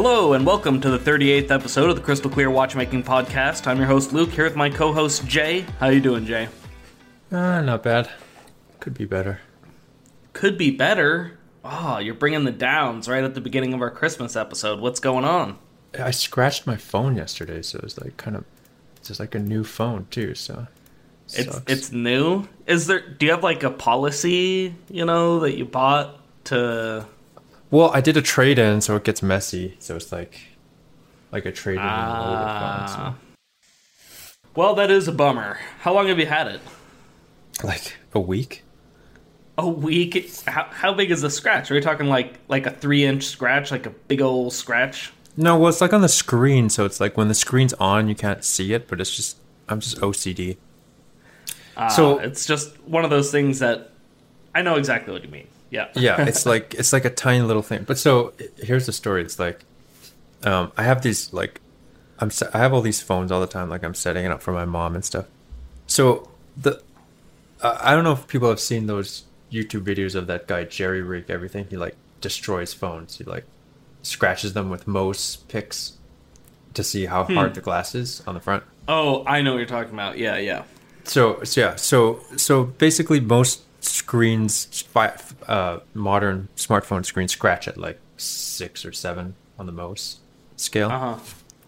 Hello and welcome to the 38th episode of the Crystal Clear Watchmaking Podcast. I'm your host Luc here with my co-host Jay. How you doing, Jay? Uh, not bad. Could be better. Could be better. Oh, you're bringing the downs right at the beginning of our Christmas episode. What's going on? I scratched my phone yesterday, so it was like kind of it's just like a new phone too. So It's sucks. it's new. Is there do you have like a policy, you know, that you bought to well, I did a trade in, so it gets messy. So it's like like a trade in Ah. Well, that is a bummer. How long have you had it? Like a week. A week. How, how big is the scratch? Are we talking like like a three inch scratch, like a big old scratch? No, well, it's like on the screen, so it's like when the screen's on, you can't see it, but it's just I'm just OCD. Uh, So- it's just one of those things that I know exactly what you mean. Yeah. yeah it's like it's like a tiny little thing. But so here's the story. It's like um i have these like i'm se- i have all these phones all the time like i'm setting it up for my mom and stuff. So the uh, i don't know if people have seen those youtube videos of that guy JerryRigEverything. He like destroys phones. He like scratches them with Mohs picks to see how hard the glass is on the front. Oh, I know what you're talking about. Yeah, yeah. so, so yeah, so so basically, most screens, uh, modern smartphone screens, scratch at like six or seven on the Mohs scale. Uh huh.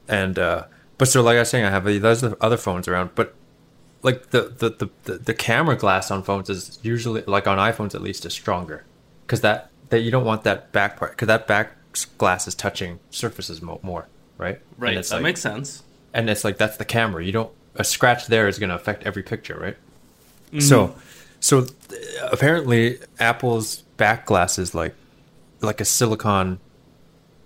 And uh, but so like I was saying, I have those other phones around, but like the the, the, the the camera glass on phones is usually like on iPhones at least is stronger because that that you don't want that back part because that back glass is touching surfaces mo- more, right? Right. That like, makes sense. and it's like that's the camera. You don't a scratch there is going to affect every picture, right? Mm-hmm. So, so th- apparently Apple's back glass is like like a silicon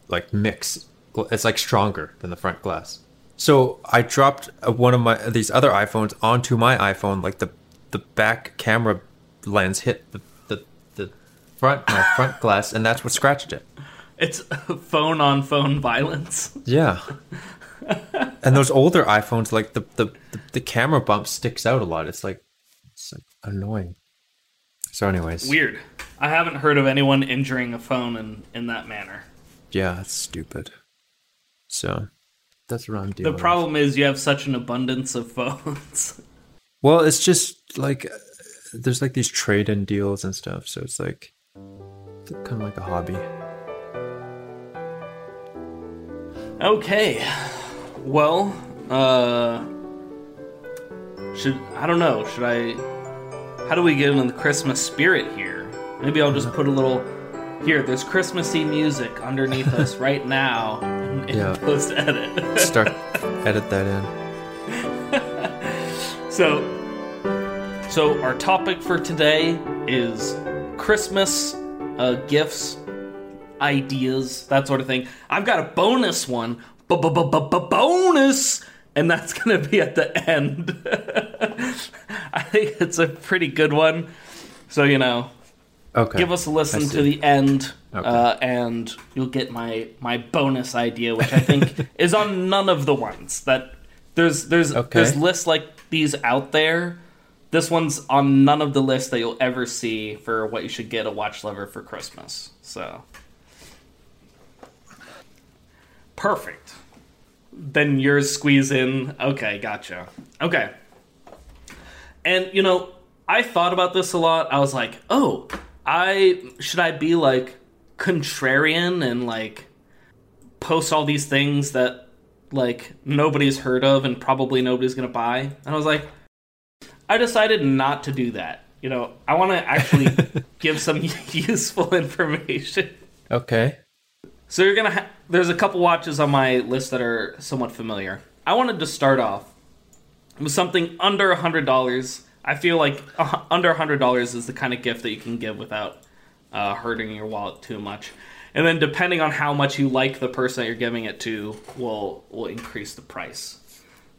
like mix. It's like stronger than the front glass. So I dropped uh, one of my these other iPhones onto my iPhone. Like the the back camera lens hit the the, the front my front glass, and that's what scratched it. It's phone on phone violence. Yeah. and those older iPhones, like the the the camera bump sticks out a lot. It's like annoying. So, anyways, Weird. I haven't heard of anyone injuring a phone in in that manner. yeah, it's stupid. So that's what I'm doing. The problem is you have such an abundance of phones. Well, it's just like there's like these trade-in deals and stuff. So it's like kind of like a hobby. Okay. Well, uh should I don't know, should I how do we get into the Christmas spirit here? Maybe I'll just put a little here, there's Christmassy music underneath us right now in, in Yeah. post edit. Start edit that in. so so our topic for today is Christmas uh, gifts, ideas, that sort of thing. I've got a bonus one, bonus, and that's gonna be at the end. I think it's a pretty good one. So you know, Okay. give us a listen to the end, Okay. uh, and you'll get my my bonus idea, which I think is on none of the ones that there's there's Okay. there's lists like these out there. This one's on none of the lists that you'll ever see for what you should get a watch lover for Christmas. So perfect. Then yours squeeze in. Okay, gotcha. Okay. And you know, I thought about this a lot. I was like, "Oh, I should I be like contrarian and like post all these things that like nobody's heard of and probably nobody's going to buy?" And I was like, I decided not to do that. You know, I want to actually give some useful information. Okay. So you're gonna. Ha- There's a couple watches on my list that are somewhat familiar. I wanted to start off with something under a hundred dollars. I feel like under a hundred dollars is the kind of gift that you can give without uh, hurting your wallet too much. And then depending on how much you like the person that you're giving it to, will will increase the price.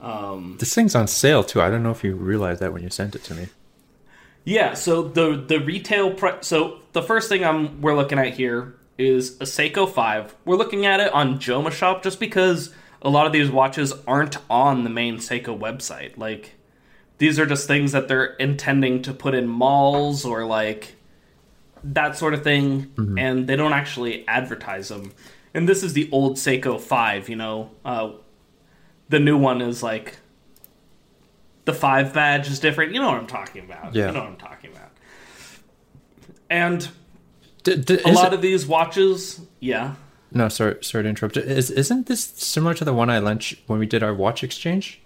Um, This thing's on sale too. I don't know if you realized that when you sent it to me. Yeah, so the the retail price. So the first thing I'm we're looking at here is a Seiko Five. We're looking at it on Jomashop just because a lot of these watches aren't on the main Seiko website. Like these are just things that they're intending to put in malls or like that sort of thing, and they don't actually advertise them. and this is the old Seiko Five. You know, uh, the new one is like the five badge is different. You know what I'm talking about. Yeah. You know what I'm talking about. And D- d- a lot it- of these watches, yeah. No, sorry, sorry to interrupt. Is isn't this similar to the one I lent when we did our watch exchange?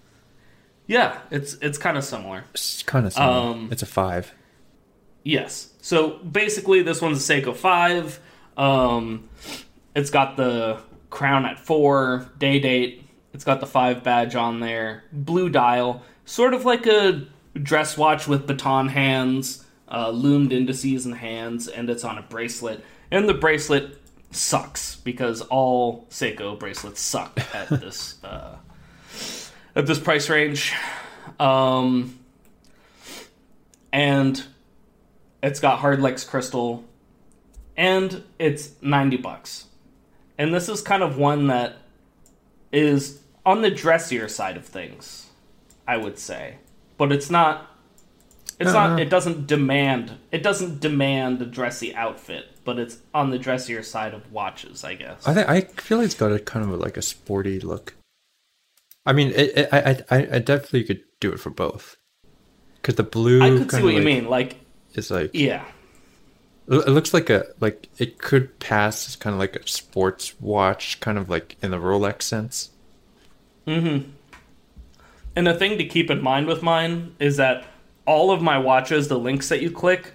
Yeah, it's it's kind of similar. It's kind of similar. Um, it's a five. Yes. So basically, this one's a Seiko 5. Um, it's got the crown at 4, day date. It's got the 5 badge on there. Blue dial. Sort of like a dress watch with baton hands, uh, loomed indices and hands, and it's on a bracelet. And the bracelet sucks because all Seiko bracelets suck at this uh, at this price range. Um, and it's got Hardlex crystal, and it's ninety bucks. And this is kind of one that is on the dressier side of things, I would say, but it's not. It's Uh-uh. not. It doesn't demand. It doesn't demand a dressy outfit, but it's on the dressier side of watches, I guess. I think I feel like it's got a kind of like a sporty look. I mean, it, it, I, I I definitely could do it for both. Because the blue I could see what you mean. Like, it's like yeah, it looks like a like it could pass as kind of like a sports watch, kind of like in the Rolex sense. Mm-hmm. And the thing to keep in mind with mine is that all of my watches, the links that you click,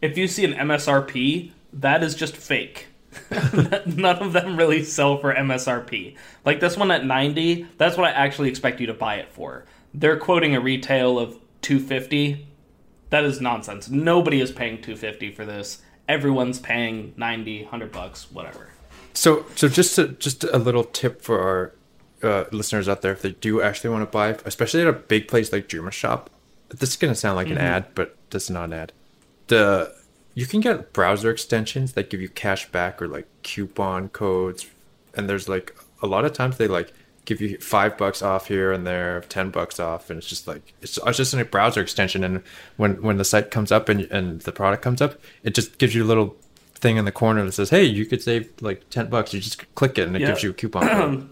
if you see an MSRP, that is just fake. None of them really sell for MSRP. Like this one at 90, that's what I actually expect you to buy it for. They're quoting a retail of 250. That is nonsense. Nobody is paying 250 for this. Everyone's paying 90, 100 bucks, whatever. So so just just a little tip for our uh, listeners out there, if they do actually want to buy, especially at a big place like Jomashop, this is gonna sound like an mm-hmm. ad, but this is not an ad. The you can get browser extensions that give you cash back or like coupon codes, and there's like a lot of times they like give you five bucks off here and there, ten bucks off, and it's just like it's, it's just a browser extension. And when when the site comes up and and the product comes up, it just gives you a little thing in the corner that says, "Hey, you could save like ten bucks." You just click it and it Yeah. gives you a coupon code.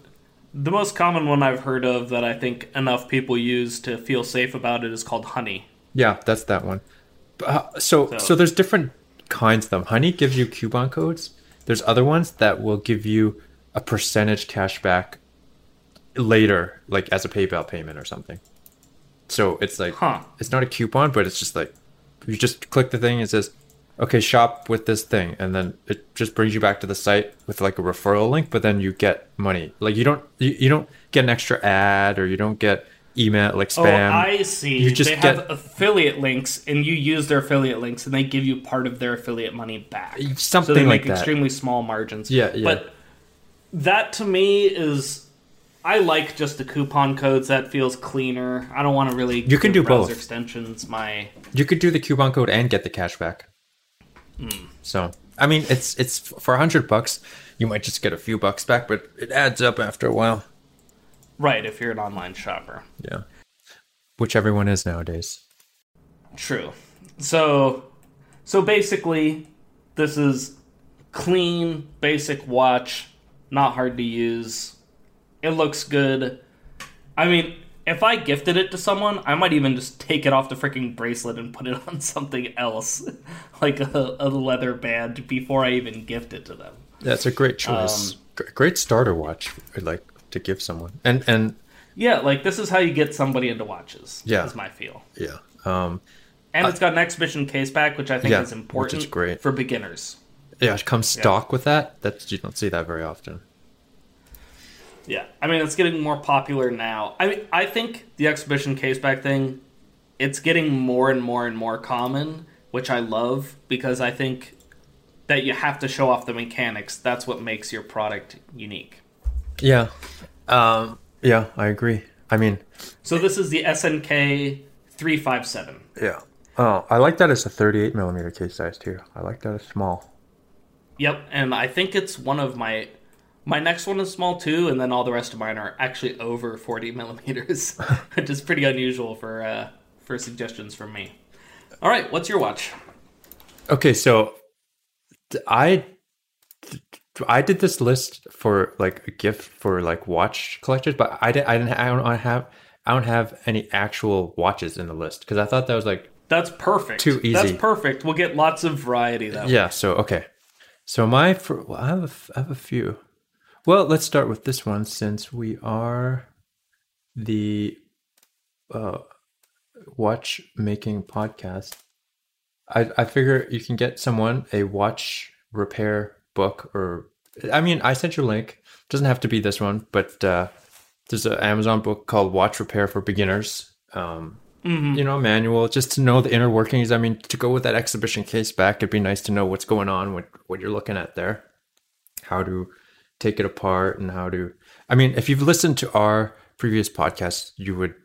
The most common one I've heard of that I think enough people use to feel safe about it is called Honey. Yeah, that's that one. Uh, so, so So- there's different kinds of them. Honey gives you coupon codes. There's other ones that will give you a percentage cash back later, like as a PayPal payment or something. So it's like Huh. it's not a coupon, but it's just like you just click the thing. It says, "Okay, shop with this thing," and then it just brings you back to the site with like a referral link. But then you get money. Like you don't you, you don't get an extra ad or you don't get email like oh, spam. Oh, I see. You just they have get- affiliate links, and you use their affiliate links, and they give you part of their affiliate money back. Something so they like make that. extremely small margins. Yeah, yeah. But that to me is, I like just the coupon codes. That feels cleaner. I don't want to really. You can do both. extensions. My You could do the coupon code and get the cash back. So, I mean, it's it's for a hundred bucks. You might just get a few bucks back, but it adds up after a while. right if you're an online shopper. Yeah, which everyone is nowadays. True. So, so basically, this is clean, basic watch, not hard to use. It looks good. I mean, if I gifted it to someone, I might even just take it off the freaking bracelet and put it on something else, like a, a leather band, before I even gift it to them. That's a great choice. Gr- great starter watch, I'd like to give someone. And and Yeah, like this is how you get somebody into watches. Yeah. is my feel. yeah, um, And it's got an exhibition case back, which I think Yeah, is important which is great. for beginners. yeah, it comes stock with that. That's you don't see that very often. Yeah, I mean it's getting more popular now. I mean, I think the exhibition caseback thing, it's getting more and more and more common, which I love because I think that you have to show off the mechanics. That's what makes your product unique. Yeah, um, yeah, I agree. I mean, So this is the SNK three five seven. yeah. Oh, I like that it's a 38 millimeter case size too. I like that it's small. Yep, and I think it's one of my my next one is small too, and then all the rest of mine are actually over forty millimeters, which is pretty unusual for uh, for suggestions from me. All right, what's your watch? Okay, so I I did this list for like a gift for like watch collectors, but I didn't. I didn't. I don't have. I don't have any actual watches in the list because I thought that was like That's perfect. Too easy. That's perfect. We'll get lots of variety that yeah. So okay. So my well, I have a, I have a few. Well, let's start with this one since we are the uh, watchmaking podcast. I I figure you can get someone a watch repair book or I mean I sent you a link. Doesn't have to be this one, but uh, there's an Amazon book called Watch Repair for Beginners. Um, You know, manual just to know the inner workings. I mean, to go with that exhibition case back, it'd be nice to know what's going on, what what you're looking at there, how to take it apart, and how to. I mean, if you've listened to our previous podcast, you would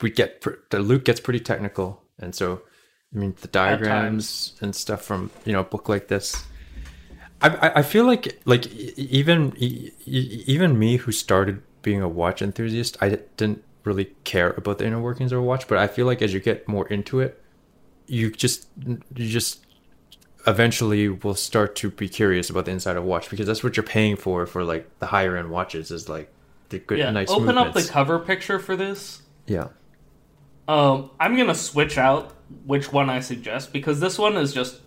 we get the Luc gets pretty technical, and so I mean the diagrams and stuff from you know a book like this. I I- feel like like even even me who started being a watch enthusiast, I didn't really care about the inner workings of a watch, but I feel like as you get more into it, you just you just eventually will start to be curious about the inside of watch because that's what you're paying for for like the higher end watches is like the good Yeah. nice Open up the cover picture for this. yeah. Um, I'm gonna switch out which one I suggest because this one is just.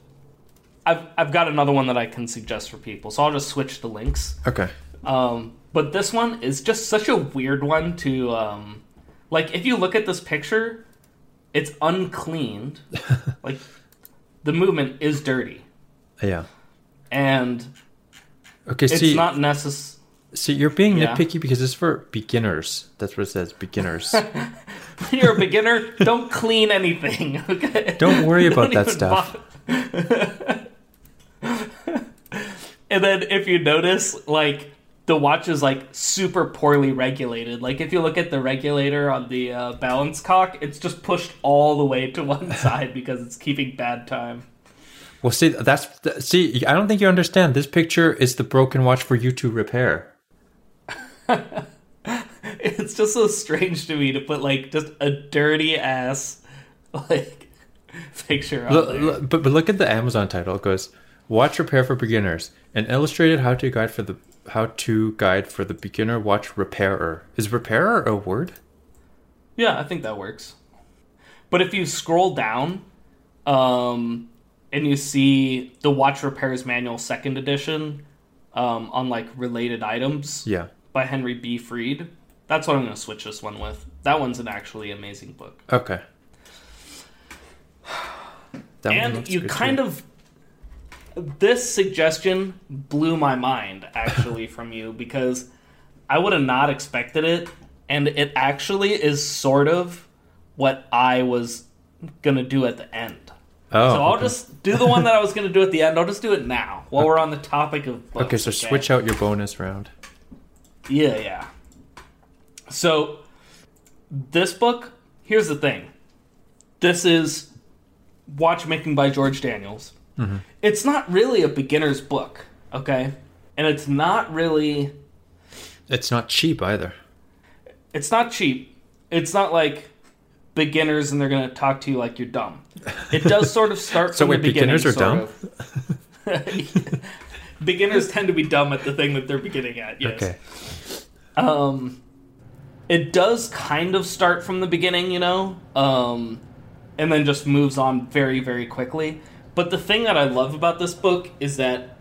I've I've got another one that I can suggest for people, so I'll just switch the links. Okay. Um, but this one is just such a weird one to um, like. If you look at this picture, it's uncleaned. like, the movement is dirty, Yeah. and Okay. it's see, not necessary. see, you're being Yeah. nitpicky because it's for beginners. That's what it says. Beginners. You're a beginner. don't clean anything. Okay. Don't worry about Don't that stuff. and then if you notice, like the watch is like super poorly regulated. Like if you look at the regulator on the uh, balance cock, it's just pushed all the way to one side because it's keeping bad time. Well, see, that's th- see. I don't think you understand. This picture is the broken watch for you to repair. It's just so strange to me to put like just a dirty ass like picture on Look, there. look- but but look at the Amazon title. It goes "Watch Repair for Beginners: An illustrated how-to guide for the how-to guide for the beginner watch repairer." Is repairer a word? Yeah, I think that works. But if you scroll down, um, and you see the Watch Repairs Manual Second Edition, um, on like related items Yeah. by Henry B. Fried, that's what I'm going to switch this one with. That one's an actually amazing book, Okay. That and you kind too. of this suggestion blew my mind actually from you because I would have not expected it, and it actually is sort of what I was gonna do at the end. Oh. so I'll okay. just do the one that I was going to do at the end. I'll just do it now while we're on the topic of books. Okay, so switch out your bonus round. Yeah, yeah. So this book, here's the thing. This is Watchmaking by George Daniels. It's not really a beginner's book, okay? And it's not really It's not cheap either. it's not cheap. It's not like beginners and they're going to talk to you like you're dumb. It does sort of start So from wait, the beginning. beginners are of. beginners tend to be dumb at the thing that they're beginning at. Yes. Okay. Um, it does kind of start from the beginning, you know, um, and then just moves on very, very quickly. But the thing that I love about this book is that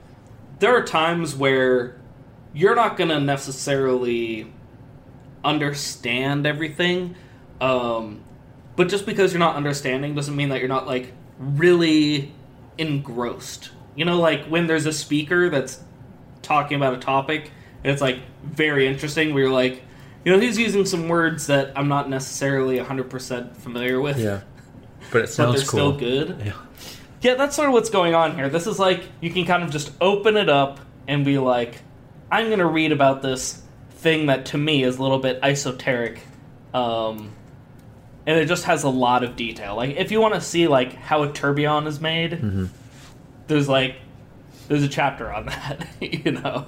there are times where you're not going to necessarily understand everything. Um, but just because you're not understanding doesn't mean that you're not like really engrossed. You know, like when there's a speaker that's talking about a topic and it's like very interesting where you're like, you know, he's using some words that I'm not necessarily 100% familiar with, Yeah. But it but sounds they're cool. still good. Yeah. Yeah, that's sort of what's going on here. This is like you can kind of just open it up and be like, I'm going to read about this thing that to me is a little bit esoteric. Um, and it just has a lot of detail. Like if you want to see like how a tourbillon is made, Mm-hmm. there's like there's a chapter on that, you know,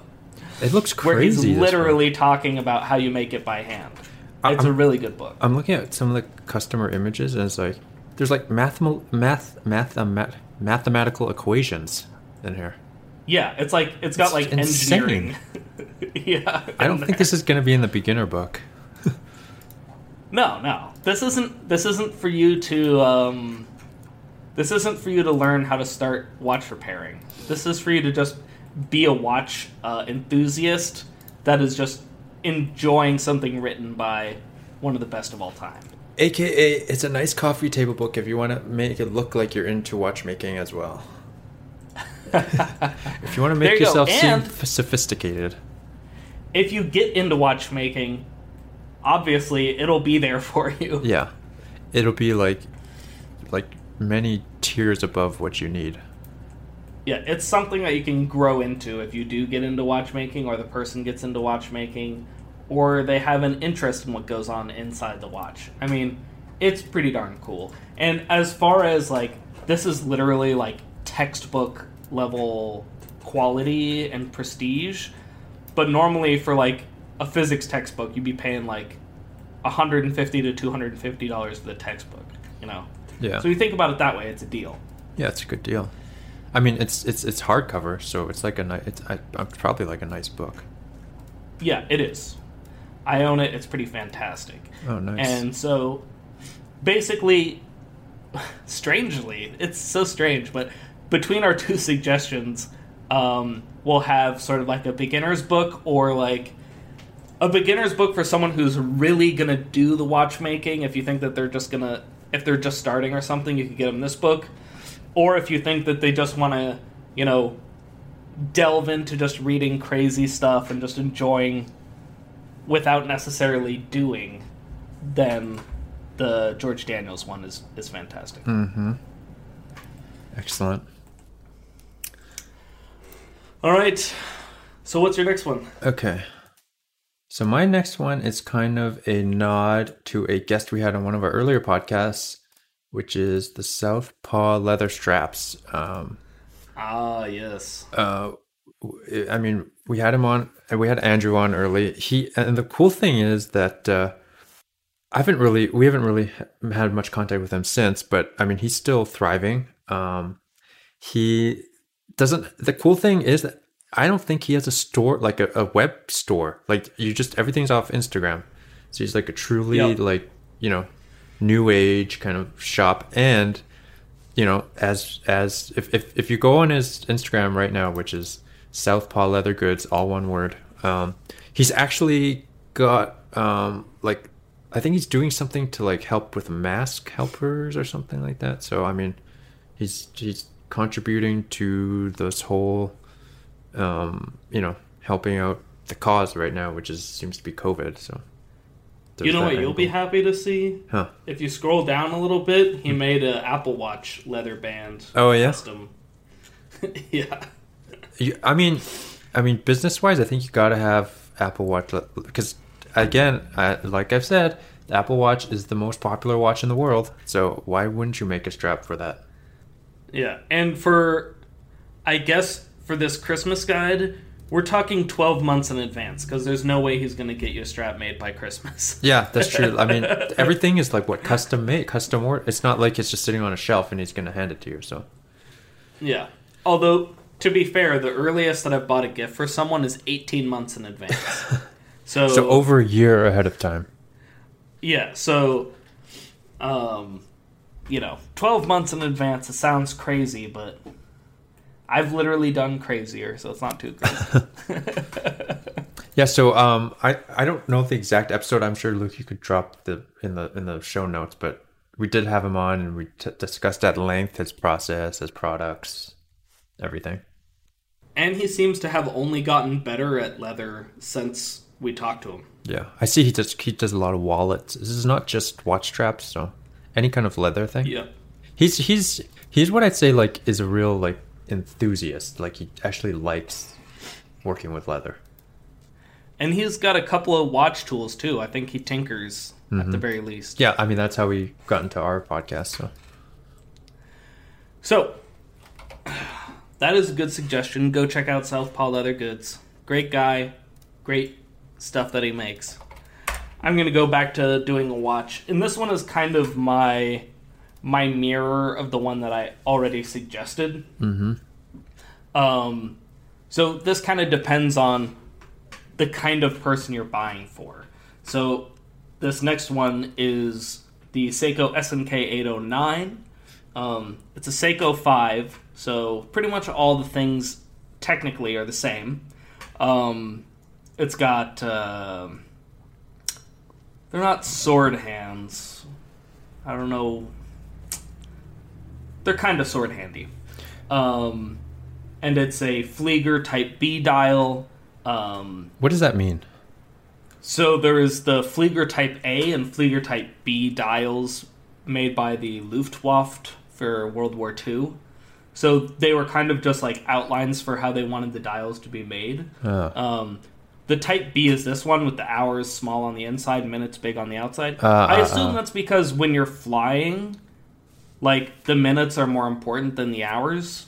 It looks crazy. where he's literally talking about how you make it by hand. It's a I'm- really good book. I'm looking at some of the customer images, and it's like there's like math, math, math, math, mathematical equations in here. Yeah, it's like it's got It's like insane. engineering. yeah. I don't think this is going to be in the beginner book. No, no. This isn't this isn't for you to um this isn't for you to learn how to start watch repairing. This is for you to just be a watch uh, enthusiast that is just enjoying something written by one of the best of all time. AKA, it's a nice coffee table book if you want to make it look like you're into watchmaking as well. if you want to make you yourself seem sophisticated. If you get into watchmaking, obviously it'll be there for you. Yeah. It'll be like like many tiers above what you need. Yeah, it's something that you can grow into if you do get into watchmaking, or the person gets into watchmaking, or they have an interest in what goes on inside the watch. I mean, it's pretty darn cool. And as far as like, this is literally like textbook level quality and prestige, but normally for like a physics textbook, you'd be paying like 150 to 250 dollars for the textbook. You know, Yeah. so you think about it that way, it's a deal. Yeah, it's a good deal. I mean, it's it's it's hardcover, so it's like a nice. It's I, probably like a nice book. Yeah, it is. I own it. It's pretty fantastic. Oh, nice. And so, basically, strangely, it's so strange, but between our two suggestions, um, we'll have sort of like a beginner's book or like a beginner's book for someone who's really gonna do the watchmaking. If you think that they're just gonna, if they're just starting or something, you could get them this book. Or if you think that they just want to, you know, delve into just reading crazy stuff and just enjoying without necessarily doing, then the George Daniels one is is fantastic. Mm-hmm. Excellent. All right. So what's your next one? Okay. So my next one is kind of a nod to a guest we had on one of our earlier podcasts, which is the Southpaw leather straps. Um, Ah, yes. uh, I mean, we had him on, and we had Andrew on early. He and the cool thing is that uh, I haven't really, we haven't really had much contact with him since. But I mean, he's still thriving. Um, he doesn't. The cool thing is that I don't think he has a store like a, a web store. Like you just everything's off Instagram. So he's like a truly Yep. like you know new age kind of shop and you know, as as if, if if you go on his Instagram right now, which is Southpaw Leather Goods, all one word, um, he's actually got um like I think he's doing something to like help with mask helpers or something like that. So I mean, he's he's contributing to this whole um you know helping out the cause right now, which is seems to be COVID. So you know what you'll be happy to see? Huh. If you scroll down a little bit, he made an Apple Watch leather band Oh yeah. custom. yeah. You, I mean, I mean, business wise, I think you got to have Apple Watch because, again, I, like I've said, the Apple Watch is the most popular watch in the world. So why wouldn't you make a strap for that? Yeah, and for, I guess for this Christmas guide, we're talking 12 months in advance because there's no way he's going to get you a strap made by Christmas. Yeah, that's true. I mean, everything is like what custom made, custom order. It's not like it's just sitting on a shelf and he's going to hand it to you. So Yeah. Although, to be fair, the earliest that I've bought a gift for someone is 18 months in advance. So, so over a year ahead of time. yeah, so, um, you know, 12 months in advance, it sounds crazy, but I've literally done crazier, so it's not too crazy. Yeah, so um, I I don't know the exact episode. I'm sure Luc, you could drop the in the in the show notes, but we did have him on and we t- discussed at length his process, his products, everything. And he seems to have only gotten better at leather since we talked to him. Yeah, I see he does he does a lot of wallets. This is not just watch straps, so any kind of leather thing. Yeah. He's he's he's what I'd say like is a real like enthusiast. Like he actually likes working with leather. And he's got a couple of watch tools too. I think he tinkers at the mm-hmm. very least. Yeah, I mean that's how we got into our podcast. So So, that is a good suggestion. Go check out Southpaw Leather Goods. Great guy, great stuff that he makes. I'm gonna go back to doing a watch, and this one is kind of my my mirror of the one that I already suggested. Mm-hmm. Um, So this kind of depends on the kind of person you're buying for. So this next one is the Seiko SNK 809. Um, it's a Seiko 5, so pretty much all the things technically are the same. Um, it's got. Uh, they're not sword hands. I don't know. They're kind of sword handy. Um, and it's a Flieger Type B dial. Um, What does that mean? so there is the Flieger Type A and Flieger Type B dials made by the Luftwaffe for World War II. So they were kind of just like outlines for how they wanted the dials to be made. Oh. Um, the Type B is this one with the hours small on the inside, minutes big on the outside. Uh, I uh, assume uh. that's because when you're flying, like the minutes are more important than the hours.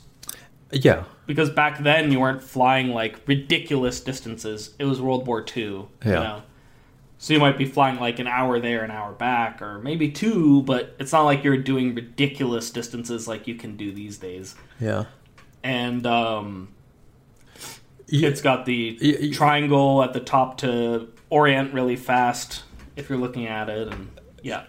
yeah. Because back then you weren't flying like ridiculous distances. It was World War II. You Yeah. know? So you might be flying like an hour there, an hour back, or maybe two, but it's not like you're doing ridiculous distances like you can do these days. Yeah. And um, Yeah. it's got the Y- y- triangle at the top to orient really fast if you're looking at it, and yeah,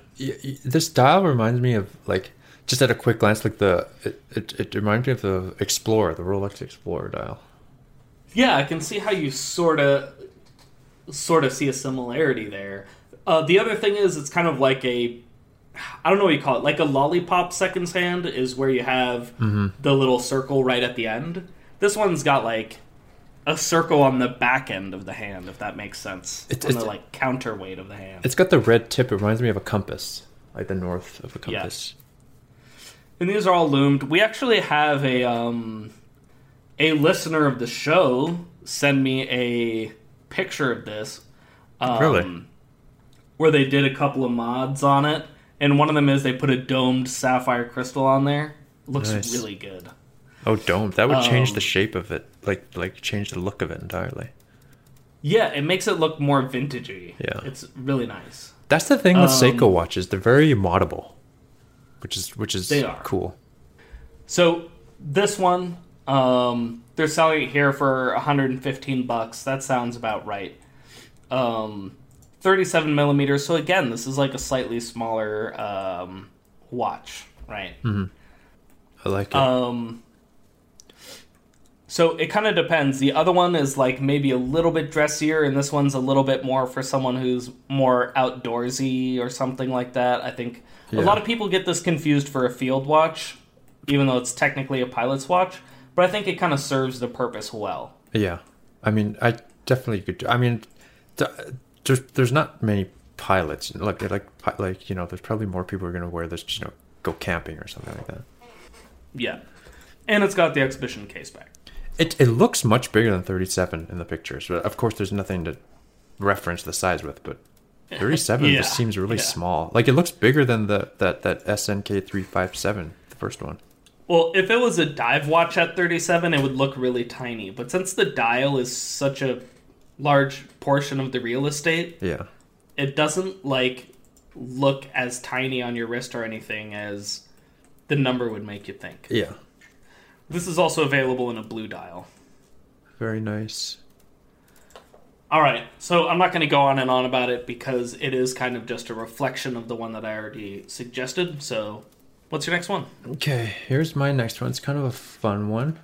This dial reminds me of like just at a quick glance, like the it, it, it reminds me of the Explorer, the Rolex Explorer dial. yeah, I can see how you sort of sort of see a similarity there. Uh, the other thing is, it's kind of like a I don't know what you call it, like a lollipop seconds hand is where you have the little circle right at the end. This one's got like a circle on the back end of the hand, if that makes sense. It's- on the like counterweight of the hand. It's got the red tip. It reminds me of a compass, like the north of a compass. And these are all loomed. We actually have a um, a listener of the show send me a picture of this. Um, Really? Where they did a couple of mods on it, and one of them is they put a domed sapphire crystal on there. Looks Nice. really good. Oh, dome. That would change Um, the shape of it, like like change the look of it entirely. Yeah, it makes it look more vintagey. Yeah. it's really nice. That's the thing with Um, Seiko watches; they're very moddable, which is which is They are. cool. So this one, um, they're selling it here for 115 bucks. That sounds about right. Um, 37 millimeters. So again, this is like a slightly smaller um, watch, right? I like it. Um, so it kind of depends. The other one is like maybe a little bit dressier, and this one's a little bit more for someone who's more outdoorsy or something like that. I think Yeah. a lot of people get this confused for a field watch, even though it's technically a pilot's watch. But I think it kind of serves the purpose well. yeah, I mean, I definitely could. I mean, there's there's not many pilots like like like you know. There's probably more people who are gonna wear this, you know, go camping or something like that. Yeah, and it's got the exhibition case back. It it looks much bigger than 37 in the pictures, but of course, there's nothing to reference the size with. But 37 Yeah, just seems really yeah. small. Like it looks bigger than the that that SNK 357, the first one. Well, if it was a dive watch at 37, it would look really tiny. But since the dial is such a large portion of the real estate, Yeah, it doesn't like look as tiny on your wrist or anything as the number would make you think. yeah, This is also available in a blue dial. very nice. All right, so I'm not going to go on and on about it because it is kind of just a reflection of the one that I already suggested. So, what's your next one? Okay, here's my next one. It's kind of a fun one.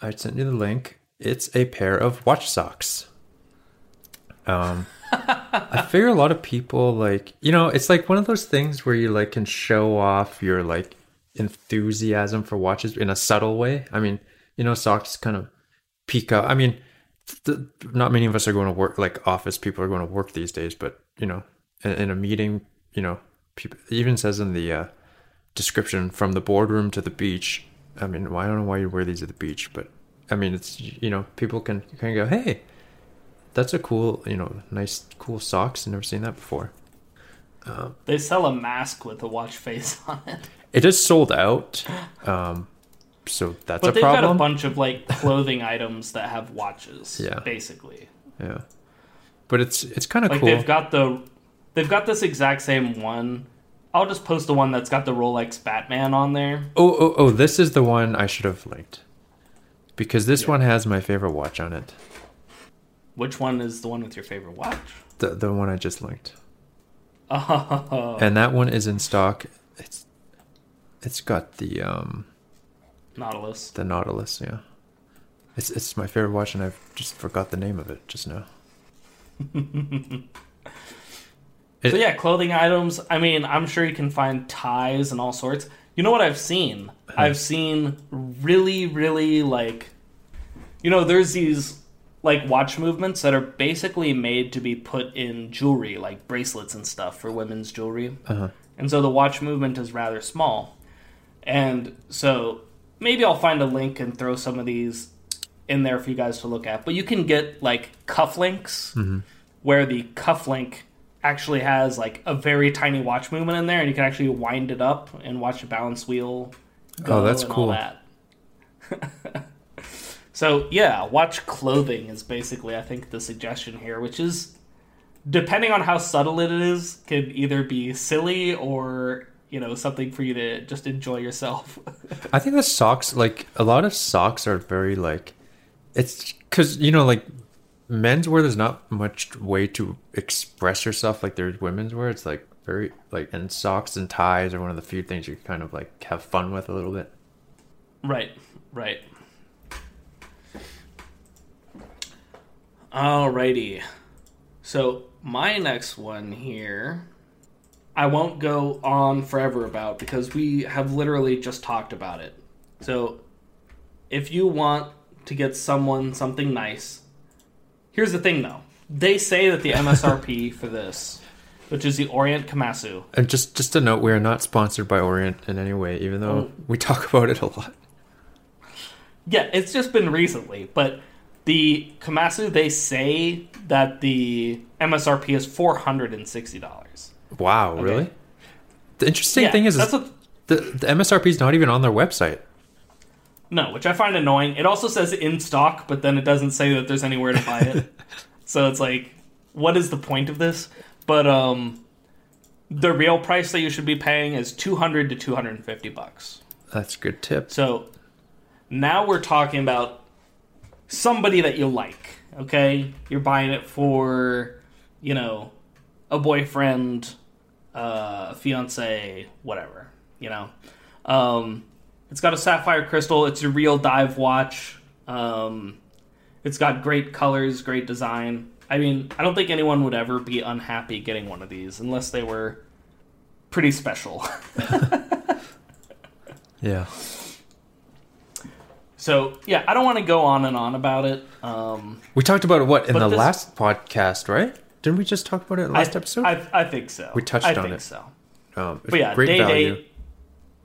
I sent you the link. It's a pair of watch socks. Um, I figure a lot of people like you know it's like one of those things where you like can show off your like enthusiasm for watches in a subtle way. I mean, you know, socks kind of peak out. I mean, th- not many of us are going to work like office people are going to work these days, but you know, in, in a meeting, you know, people even says in the uh, description from the boardroom to the beach. I mean, I don't know why you wear these at the beach, but I mean, it's you know, people can kind of go, hey, that's a cool, you know, nice, cool socks. I've never seen that before. They sell a mask with a watch face on it. It is sold out, um, so that's But a they've got a bunch of like clothing items that have watches. Yeah. basically. yeah, but it's it's kind of Like cool. they've got the, they've got this exact same one. I'll just post the one that's got the Rolex Batman on there. Oh, oh, oh! This is the one I should have linked. because this Yeah. one has my favorite watch on it. Which one is the one with your favorite watch? The the one I just linked. Oh, And that one is in stock. It's it's got the um Nautilus. the Nautilus, yeah. It's it's my favorite watch and I've just forgot the name of it just now. So yeah, clothing items. I mean, I'm sure you can find ties and all sorts. You know what I've seen? I've seen really, really like, you know, there's these like watch movements that are basically made to be put in jewelry, like bracelets and stuff for women's jewelry. Uh-huh. And so the watch movement is rather small. And so maybe I'll find a link and throw some of these in there for you guys to look at. But you can get like cufflinks where the cufflink actually has like a very tiny watch movement in there and you can actually wind it up and watch the balance wheel Oh, that's cool. that. so yeah, watch clothing is basically I think the suggestion here, which is depending on how subtle it is, could either be silly or you know something for you to just enjoy yourself. I think the socks, like a lot of socks, are very like, it's because you know, like men's wear. There's not much way to express yourself like there's women's wear. It's like very like, and socks and ties are one of the few things you kind of like have fun with a little bit. right, right. Alrighty. So my next one here, I won't go on forever about because we have literally just talked about it. So if you want to get someone something nice, here's the thing though. They say that the MSRP for this, which is the Orient Kamasu, And just just a note, we are not sponsored by Orient in any way, even though Oh. we talk about it a lot. Yeah, it's just been recently, but the Kamasu they say that the MSRP is four hundred and sixty dollars. Wow, really? The interesting Yeah, thing is, that's is what the the MSRP is not even on their website. No, which I find annoying. It also says in stock, but then it doesn't say that there's anywhere to buy it. so it's like, what is the point of this? But um, the real price that you should be paying is two hundred to two hundred and fifty bucks. That's a good tip. So now we're talking about somebody that you like, okay? You're buying it for, you know, a boyfriend, uh, fiance, whatever, you know. Um, it's got a sapphire crystal. It's a real dive watch. Um, it's got great colors, great design. I mean, I don't think anyone would ever be unhappy getting one of these unless they were pretty special. Yeah. So yeah, I don't want to go on and on about it. Um, We talked about it what in the this- last podcast, right? Didn't we just talk about it in the last I, episode? I, I think so. We touched I on think it. So, um, but yeah, great day value. date,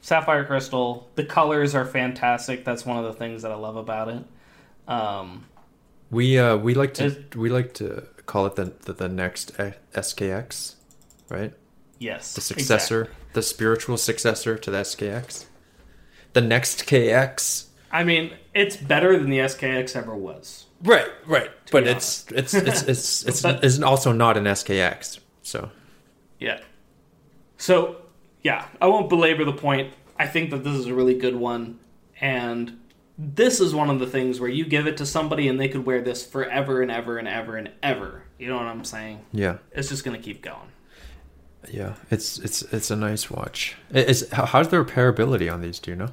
sapphire crystal. The colors are fantastic. That's one of the things that I love about it. Um, We uh we like to we like to call it the the, the next SKX, right? yes, The successor, the spiritual successor to the SKX. The next KX. I mean, it's better than the SKX ever was. Right, right. But be it's, it's it's it's it's it's also not an SKX. So Yeah. So yeah, I won't belabor the point. I think that this is a really good one, and this is one of the things where you give it to somebody and they could wear this forever and ever and ever and ever. You know what I'm saying? yeah, It's just gonna keep going. yeah. It's it's it's a nice watch. Is how- how's the repairability on these? Do you know?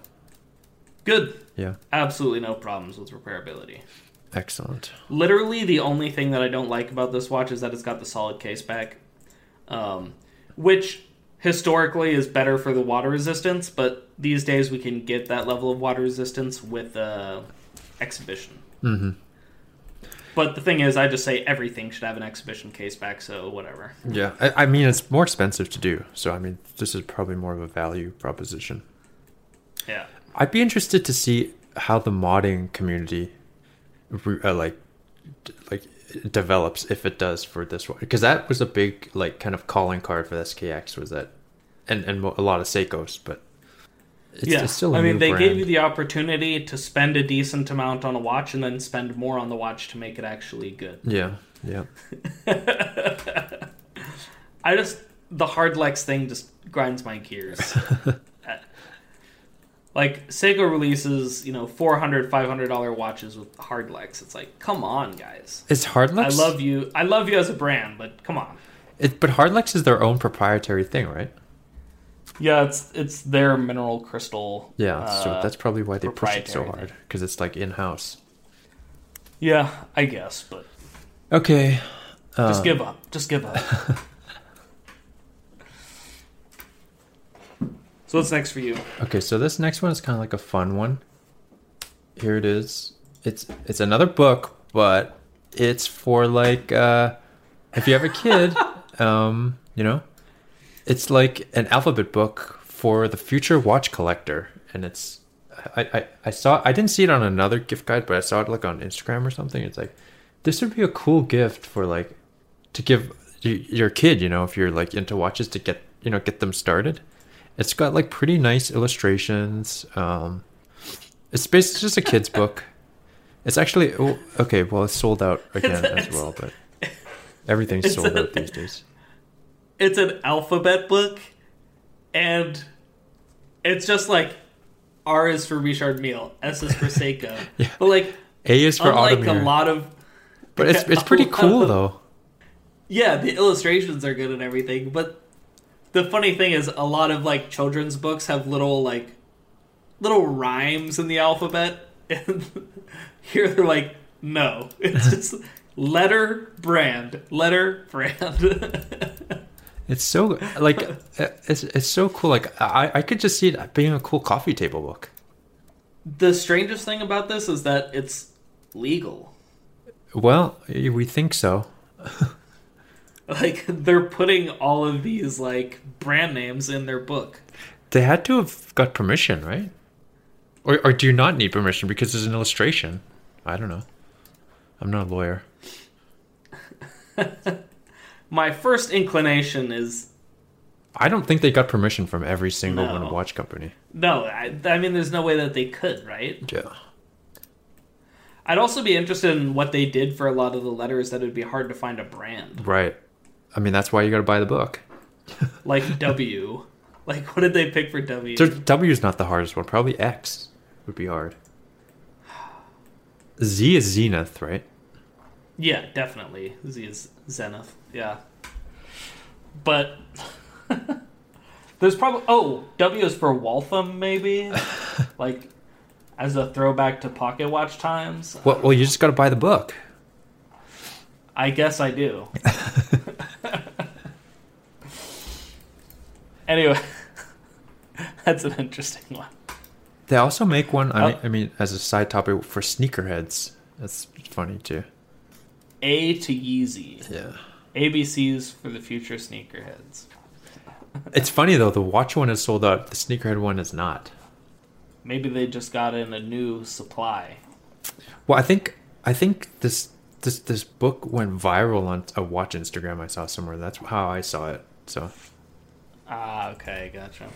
Good. Yeah, Absolutely no problems with repairability. excellent. Literally, the only thing that I don't like about this watch is that it's got the solid case back, um, which historically is better for the water resistance. But these days, we can get that level of water resistance with uh, exhibition. Mm-hmm. But the thing is, I just say everything should have an exhibition case back. So whatever. Yeah, I, I mean it's more expensive to do. So I mean this is probably more of a value proposition. Yeah. I'd be interested to see how the modding community, uh, like, like develops if it does for this one, because that was a big like kind of calling card for the SKX was that, and and a lot of Seikos, but it's, yeah. it's still. I I mean, they gave you the opportunity to spend a decent amount on a watch and then spend more on the watch to make it actually good. yeah, yeah, I just the Hardlex thing just grinds my gears. Uh, like Seiko releases, you know, 400 500 dollar watches with Hardlex. It's like, come on, guys. Is Hardlex? I love you. I love you as a brand, but come on. it, but Hardlex is their own proprietary thing, right? Yeah, it's it's their mineral crystal. Yeah, so uh, that's probably why they push it so hard because it's like in house. Yeah, I guess, but Okay. Uh, just give up. Just give up. so what's next for you? Okay, so this next one is kind of like a fun one. Here it is. It's it's another book, but it's for like uh if you have a kid, um, you know, it's like an alphabet book for the future watch collector, and it's I, I I saw I didn't see it on another gift guide, but I saw it like on Instagram or something. It's like this would be a cool gift for like to give your kid, you know, if you're like into watches to get you know get them started. It's got like pretty nice illustrations. Um, it's basically just a kid's book. It's actually oh, okay. Well, it's sold out again as well, but everything's sold out these days. It's an alphabet book, and it's just like R is for Richard Mille, S is for Seiko. Yeah. But like, A is for unlike a lot of but it's it's pretty cool of- though. Yeah, the illustrations are good and everything, but the funny thing is a lot of like children's books have little like little rhymes in the alphabet and here they're like no, it's just letter brand, letter brand. It's so like uh, it's it's so cool. Like I I could just see it being a cool coffee table book. the strangest thing about this is that it's legal. Well, we think so. Like they're putting all of these like brand names in their book. They had to have got permission, right? Or or do you not need permission because it's an illustration? I don't know. I'm not a lawyer. My first inclination is I don't think they got permission from every single one No. watch company. no. I, I mean, there's no way that they could, right? Yeah. I'd also be interested in what they did for a lot of the letters that it'd be hard to find a brand. Right. I mean, that's why you got to buy the book. Like W. Like what did they pick for W? So W is not the hardest one. Probably X would be hard. Z is Zenith, right? yeah, definitely. Z is Zenith. Yeah. But there's probably oh, W is for Waltham maybe? like as a throwback to pocket watch times. Well, well, you just got to buy the book. I guess I do. anyway, that's an interesting one. They also make one. I Oh. mean, I mean, as a side topic for sneakerheads. That's funny too. A to Yeezy. Yeah. ABCs for the future sneakerheads. It's funny though. The watch one is sold out. The sneakerhead one is not. Maybe they just got in a new supply. Well, I think I think this this this book went viral on a watch Instagram I saw somewhere. That's how I saw it. So, Ah, okay, gotcha.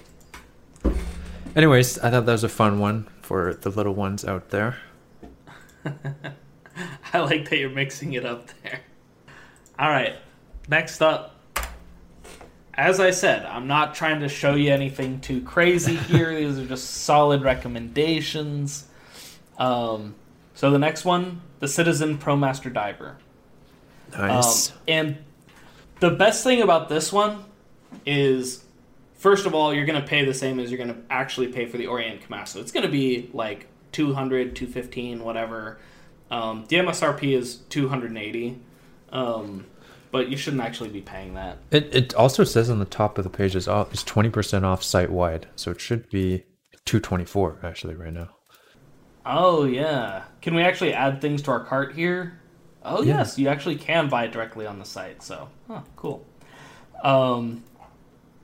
anyways, I thought that was a fun one for the little ones out there. I like that you're mixing it up there. All right, next up. As I said, I'm not trying to show you anything too crazy here. These are just solid recommendations. Um, so the next one, the Citizen ProMaster Diver. Nice. Um, and the best thing about this one is, first of all, you're going to pay the same as you're going to actually pay for the Orient Kamasu. It's going to be like 200, 215, whatever. Um, the MSRP is 280, um, but you shouldn't actually be paying that. it it also says on the top of the page is off is twenty percent off site wide, so it should be two twenty four actually right now. Oh yeah, can we actually add things to our cart here? Oh Yeah. yes, you actually can buy it directly on the site. So, huh, cool. Um,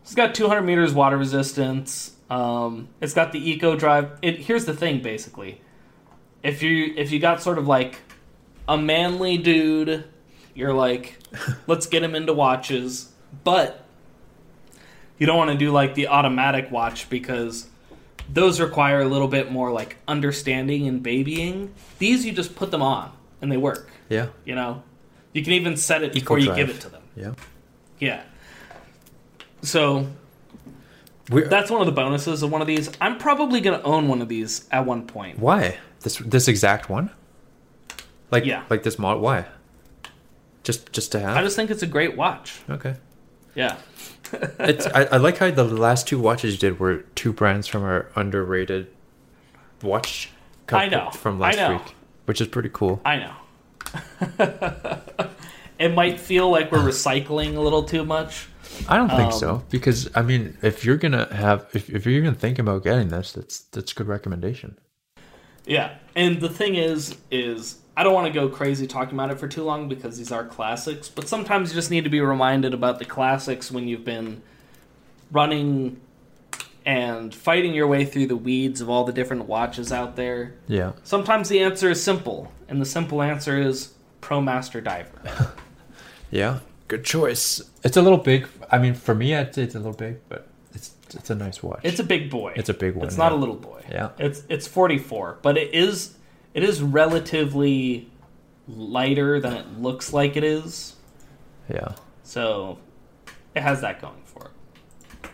it's got 200 meters water resistance. Um, it's got the eco drive. It here's the thing, basically. If you if you got sort of like a manly dude, you're like, let's get him into watches, but you don't want to do like the automatic watch because those require a little bit more like understanding and babying. These you just put them on and they work. Yeah. You know, you can even set it Eco before you give it to them. Yeah. Yeah. So We, That's one of the bonuses of one of these. I'm probably gonna own one of these at one point. why this this exact one? Like Yeah. like this mod? Why? Just just to have? I just think it's a great watch. okay. Yeah. It's I, I like how the last two watches you did were two brands from our underrated watch. I know, from I last know. week, which is pretty cool. I know. it might feel like we're recycling a little too much. I don't think Um, so because I mean, if you're gonna have, if, if you're even thinking about getting this, that's that's a good recommendation. Yeah, and the thing is, is I don't want to go crazy talking about it for too long because these are classics. But sometimes you just need to be reminded about the classics when you've been running and fighting your way through the weeds of all the different watches out there. Yeah, Sometimes the answer is simple, and the simple answer is ProMaster Diver. yeah, good choice. It's a little big. I mean, for me, I'd say it's a little big, but it's it's a nice watch. It's a big boy. It's a big one, It's not yeah. a little boy. Yeah. It's it's 44, but it is it is relatively lighter than it looks like it is. yeah. So it has that going for it.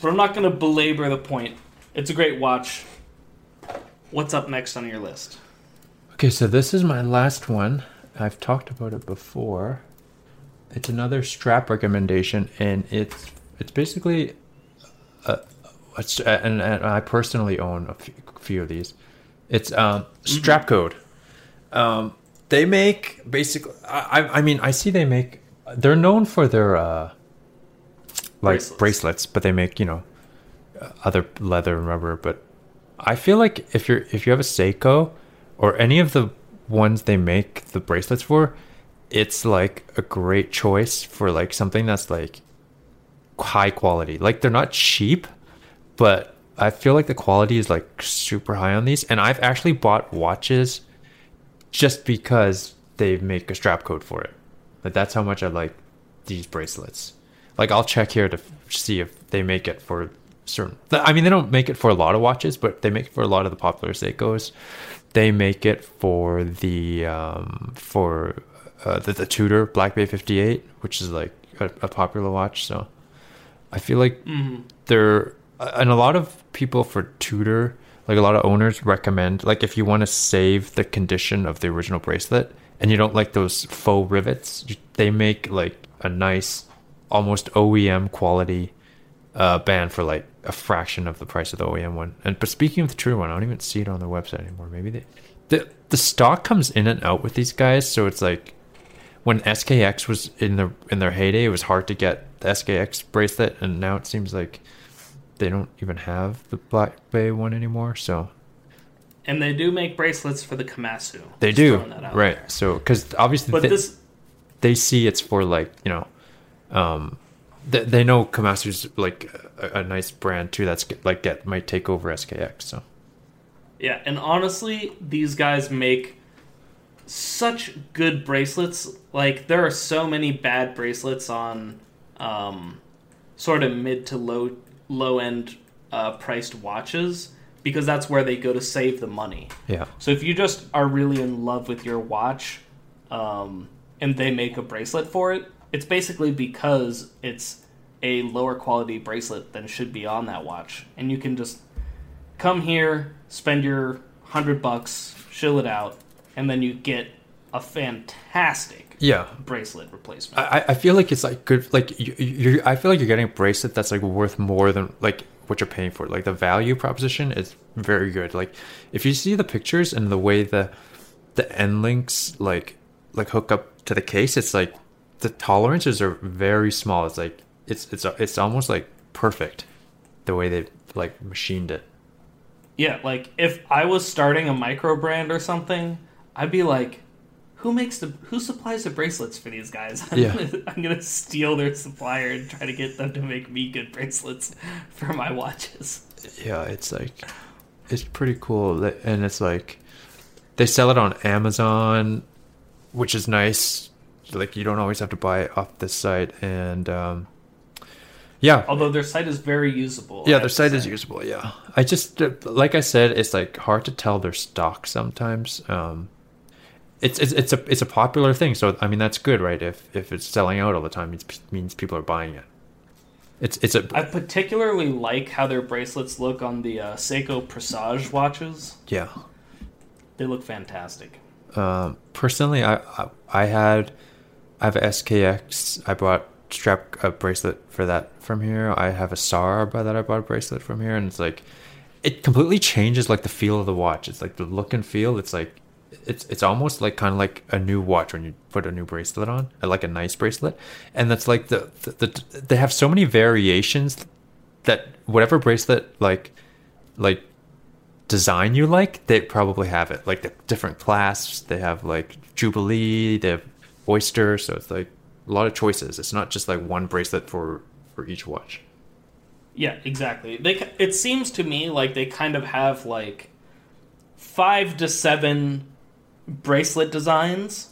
But I'm not going to belabor the point. It's a great watch. What's up next on your list? Okay, so this is my last one. I've talked about it before. It's another strap recommendation, and it's it's basically, a, it's, and, and I personally own a few of these. It's um, Strapcode. Um, they make basically. I I- I mean I see they make. They're known for their uh, like Bracelets. bracelets, but they make you know uh, other leather and rubber. But I feel like if you're if you have a Seiko or any of the ones they make the bracelets for, it's like a great choice for like something that's like high quality. Like they're not cheap, but I feel like the quality is like super high on these. And I've actually bought watches just because they make a Strapcode for it. Like that's how much I like these bracelets. Like I'll check here to f- see if they make it for certain. I mean, they don't make it for a lot of watches, but they make it for a lot of the popular Seikos. They make it for the um, for uh, the, the Tudor Black Bay 58, which is like a, a popular watch. So I feel like they're and a lot of people for Tudor, like a lot of owners recommend like if you want to save the condition of the original bracelet and you don't like those faux rivets, they make like a nice almost OEM quality uh, band for like a fraction of the price of the OEM one. And but speaking of the Tudor one, I don't even see it on their website anymore. Maybe they the the stock comes in and out with these guys, so it's like when SKX was in the in their heyday, it was hard to get the SKX bracelet, and now it seems like they don't even have the Black Bay one anymore. So And they do make bracelets for the Kamasu. they do that right. there. So because obviously But they, this they see it's for like you know, um, they, they know Kamasu's like a, a nice brand too. That's like get might take over SKX. So Yeah, and honestly, these guys make such good bracelets. Like there are so many bad bracelets on um, sort of mid to low low end uh, priced watches because that's where they go to save the money. yeah, So if you just are really in love with your watch, um, and they make a bracelet for it, it's basically because it's a lower quality bracelet than should be on that watch, and you can just come here, spend your hundred bucks, shill it out, and then you get a fantastic yeah. bracelet replacement. I, I feel like it's like good like you, you I feel like you're getting a bracelet that's like worth more than like what you're paying for like the value proposition is very good like if you see the pictures and the way the the end links like like hook up to the case it's like the tolerances are very small it's like it's it's it's almost like perfect the way they like machined it Yeah, like if I was starting a micro brand or something, I'd be like, who makes the who supplies the bracelets for these guys? I'm, Yeah. gonna, I'm gonna steal their supplier and try to get them to make me good bracelets for my watches. yeah it's like it's pretty cool and it's like they sell it on amazon which is nice like you don't always have to buy it off this site and um yeah Although their site is very usable. Yeah their site is usable yeah i just uh, like i said it's like hard to tell their stock sometimes um it's, it's it's a it's a popular thing so i mean that's good right if if it's selling out all the time it means people are buying it It's it's a I particularly like how their bracelets look on the uh, Seiko Presage watches. yeah. They look fantastic. Um, personally, I, I I had I have a SKX. I bought strap a bracelet for that from here. I have a SARB that I bought a bracelet from here, and it's like it completely changes like the feel of the watch. It's like the look and feel. It's like it's it's almost like kind of like a new watch when you put a new bracelet on, uh, like a nice bracelet, and that's like the the, the they have so many variations that whatever bracelet like like design you like, they probably have it. Like the different clasps, they have like Jubilee, they have Oyster, so it's like a lot of choices. It's not just like one bracelet for for each watch. Yeah, exactly. They it seems to me like they kind of have like five to seven bracelet designs,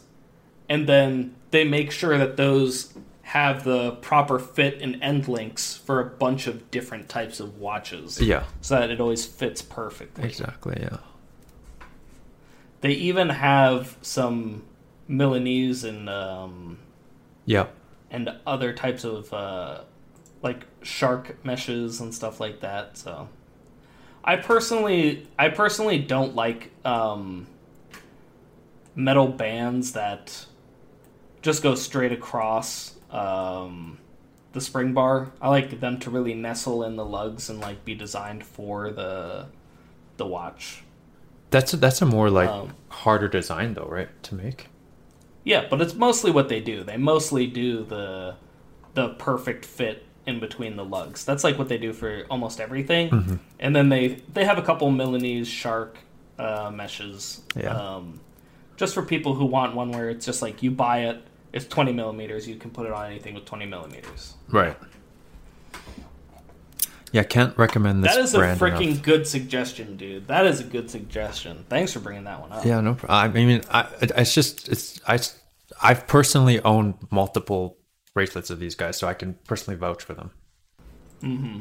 and then they make sure that those have the proper fit and end links for a bunch of different types of watches. Yeah, So that it always fits perfectly. exactly. Yeah, They even have some Milanese and um, yeah, and other types of uh, like shark meshes and stuff like that. So, I personally, I personally don't like um, metal bands that just go straight across um, the spring bar. I like them to really nestle in the lugs and like be designed for the the watch. that's a, that's a more like Um, harder design though, right? To make. Yeah, but it's mostly what they do. They mostly do the the perfect fit in between the lugs. That's like what they do for almost everything. Mm-hmm. And then they they have a couple Milanese shark uh, meshes. Yeah. Um, just for people who want one where it's just like you buy it, it's twenty millimeters. You can put it on anything with twenty millimeters. Right. Yeah, can't recommend this that is a freaking enough. good suggestion, dude. That is a good suggestion. Thanks for bringing that one up. Yeah, no. pro- I mean, I, it's just it's I I've personally owned multiple bracelets of these guys, so I can personally vouch for them. Hmm.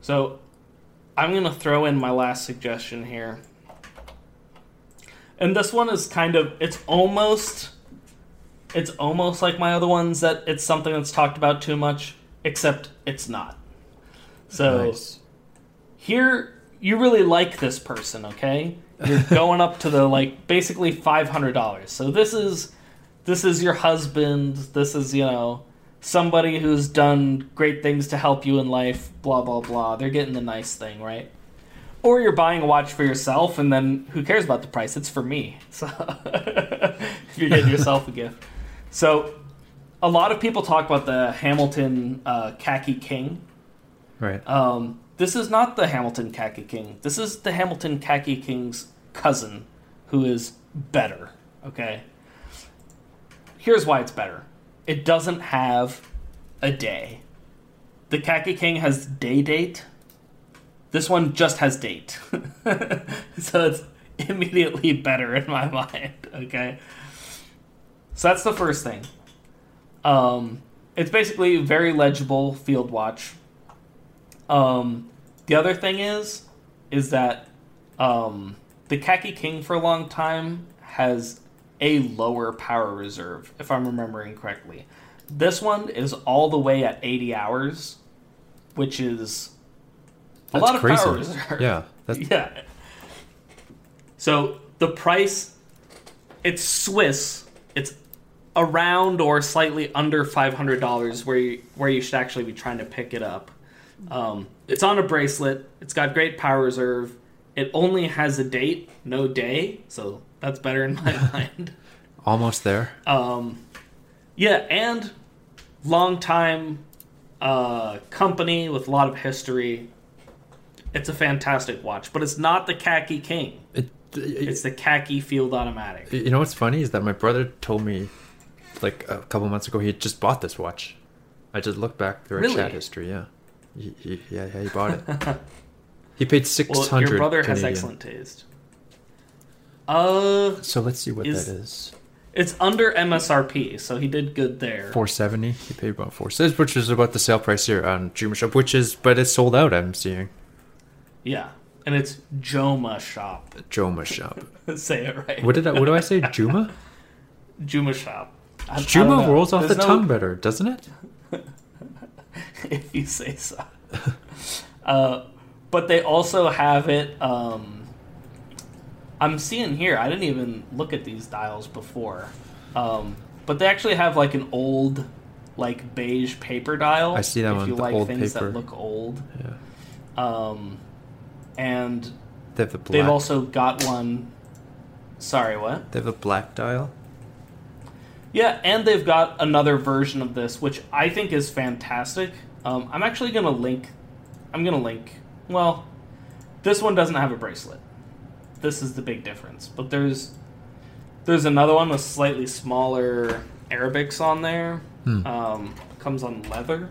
So I'm going to throw in my last suggestion here. And this one is kind of it's almost it's almost like my other ones that it's something that's talked about too much except it's not. So Nice. here you really like this person, okay? You're going up to the like basically five hundred dollars. So this is this is your husband. This is you know somebody who's done great things to help you in life. Blah blah blah. They're getting the nice thing, right? Or you're buying a watch for yourself, and then who cares about the price? It's for me. So if you're getting yourself a gift, so a lot of people talk about the Hamilton uh, Khaki King. Right. Um, this is not the Hamilton Khaki King. This is the Hamilton Khaki King's cousin, who is better. Okay. Here's why it's better. It doesn't have a day. The Khaki King has day date. This one just has date. so it's immediately better in my mind. Okay. So that's the first thing. Um, it's basically very legible field watch. Um, the other thing is, is that um, the Khaki King for a long time has a lower power reserve, if I'm remembering correctly. This one is all the way at 80 hours, which is a lot of crazy. power reserve. Yeah. That's, Yeah. So the price, it's Swiss. It's around or slightly under five hundred dollars, where you, where you should actually be trying to pick it up. Um, it's on a bracelet. It's got great power reserve. It only has a date, no day, so that's better in my mind. almost there. Um, yeah, and long time uh, company with a lot of history. It's a fantastic watch, but it's not the Khaki King. It, It's the Khaki Field Automatic. you know what's funny is that my brother told me like a couple months ago he had just bought this watch. I just looked back through our Really? chat history. Yeah. He, he, yeah, yeah, he bought it. he paid six hundred. Well, your brother has excellent taste. Uh, So let's see what Is- that is. it's under MSRP, so he did good there. Four seventy. He paid about four which is about the sale price here on Juma Shop, which is, but it's sold out. I'm seeing Yeah, and it's Joma Shop. Joma Shop. Say it right. What did I? What do I say? Juma. Juma Shop. I- I Juma know. rolls off There's the no- tongue better, doesn't it? if you say so. uh, but they also have it. Um, I'm seeing here. I didn't even look at these dials before, um, but they actually have like an old, like beige paper dial. I see that if one, you the like old things paper. that look old. Yeah. Um, and They have the black. they've also got one. Sorry, what? They have a black dial. Yeah, and they've got another version of this, which I think is fantastic. Um, I'm actually gonna link. I'm gonna link. Well, this one doesn't have a bracelet. This is the big difference. But there's there's another one with slightly smaller Arabics on there. Hmm. Um, comes on leather.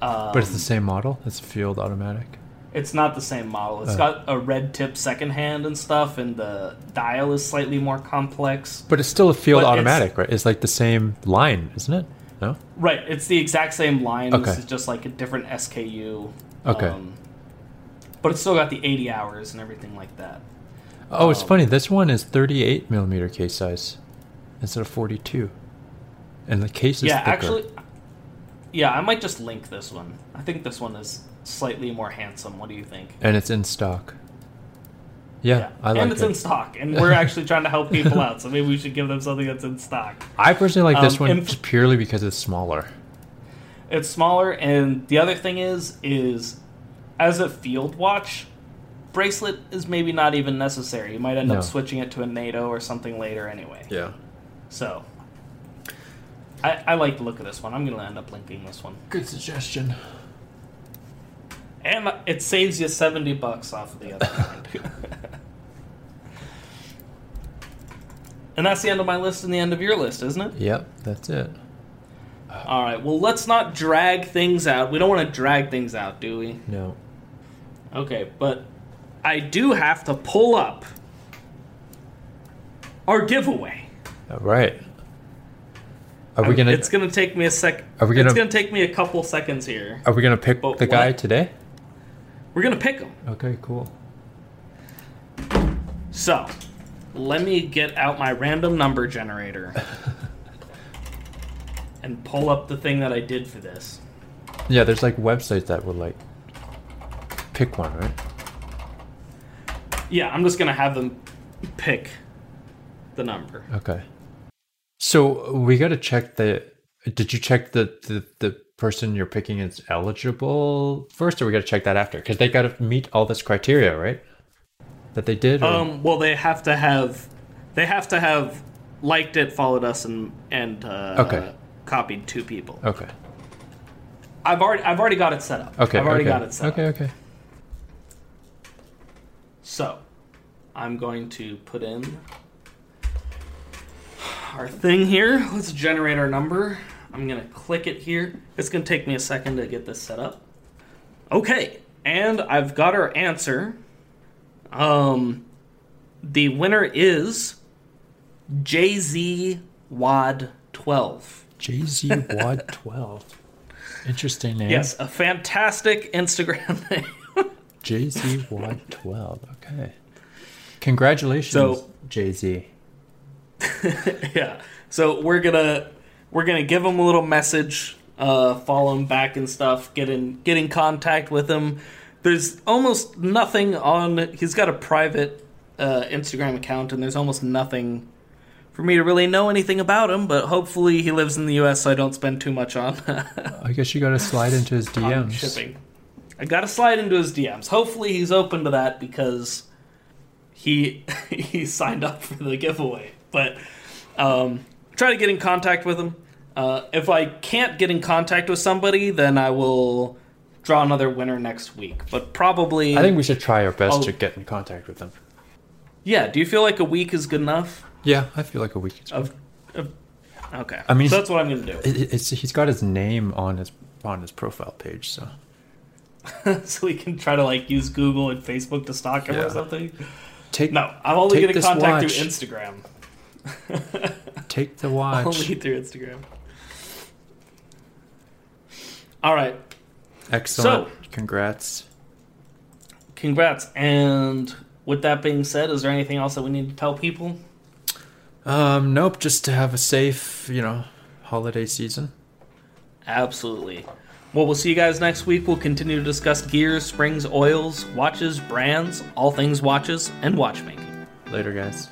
Um, But it's the same model. It's field automatic. It's not the same model. It's Oh. got a red tip second hand and stuff, and the dial is slightly more complex. But it's still a field But it's- automatic, right? It's like the same line, isn't it? No. Right, it's the exact same line. Okay. This is just like a different SKU. Okay. Um, but it's still got the 80 hours and everything like that. Oh, it's Um, funny. This one is 38 millimeter case size instead of 42, and the case is yeah, thicker. actually, yeah, I might just link this one. I think this one is slightly more handsome. What do you think? and it's in stock. Yeah, I like and it's it. in stock, and we're actually trying to help people out, so maybe we should give them something that's in stock. I personally like this Um, one and- just purely because it's smaller. It's smaller, and the other thing is, is as a field watch, bracelet is maybe not even necessary. You might end No. up switching it to a NATO or something later anyway. Yeah. So, I, I like the look of this one. I'm going to end up linking this one. Good suggestion. And it saves you 70 bucks off of the other kind. and that's the end of my list and the end of your list, isn't it? Yep, that's it. All right. Well, let's not drag things out. We don't want to drag things out, do we? No. Okay, but I do have to pull up our giveaway. All right. Are we gonna? It's gonna take me a sec. Are we gonna- It's gonna take me a couple seconds here. Are we gonna pick the guy what? today? We're gonna pick them. Okay, cool. So, let me get out my random number generator and pull up the thing that I did for this. Yeah, there's like websites that would like pick one, right? Yeah, I'm just gonna have them pick the number. Okay. So we got to check the. Did you check the, the the person you're picking is eligible first, or we got to check that after? Because they got to meet all this criteria, right? That they did. or- Um, well, they have to have, they have to have liked it, followed us, and and uh, Okay. copied two people. okay. I've already I've already got it set up. Okay. I've already okay. got it set Okay. up. Okay. Okay. So, I'm going to put in our thing here. Let's generate our number. I'm gonna click it here. It's gonna take me a second to get this set up. Okay, and I've got our answer. Um, the winner is JZ Wad 12. JZ Wad twelve. Interesting name. Yes, a fantastic Instagram name. JZ Wad twelve. Okay. Congratulations, So- JZ. yeah. So we're gonna we're gonna give him a little message, uh, follow him back and stuff, get in get in contact with him. There's almost nothing on. He's got a private uh, Instagram account, and there's almost nothing for me to really know anything about him. But hopefully, he lives in the U.S., so I don't spend too much on, I guess you got to slide into his DMs. shipping. I gotta slide into his DMs. Hopefully, he's open to that because he he signed up for the giveaway. But um, try to get in contact with them. Uh, if I can't get in contact with somebody, then I will draw another winner next week. But probably, I think we should try our best I'll- to get in contact with them. yeah. Do you feel like a week is good enough? Yeah, I feel like a week. is Of, of okay. I mean- so that's what I'm gonna do. It, it's, he's got his name on his on his profile page, so so we can try to like use Google and Facebook to stalk him Yeah. or something. take No, I'm only going to contact watch. through Instagram. take the watch. Only through Instagram. All right. Excellent. So, Congrats. Congrats. And with that being said, is there anything else that we need to tell people? Um, nope. Just to have a safe, you know, holiday season. Absolutely. Well, we'll see you guys next week. We'll continue to discuss gears, springs, oils, watches, brands, all things watches, and watchmaking. Later, guys.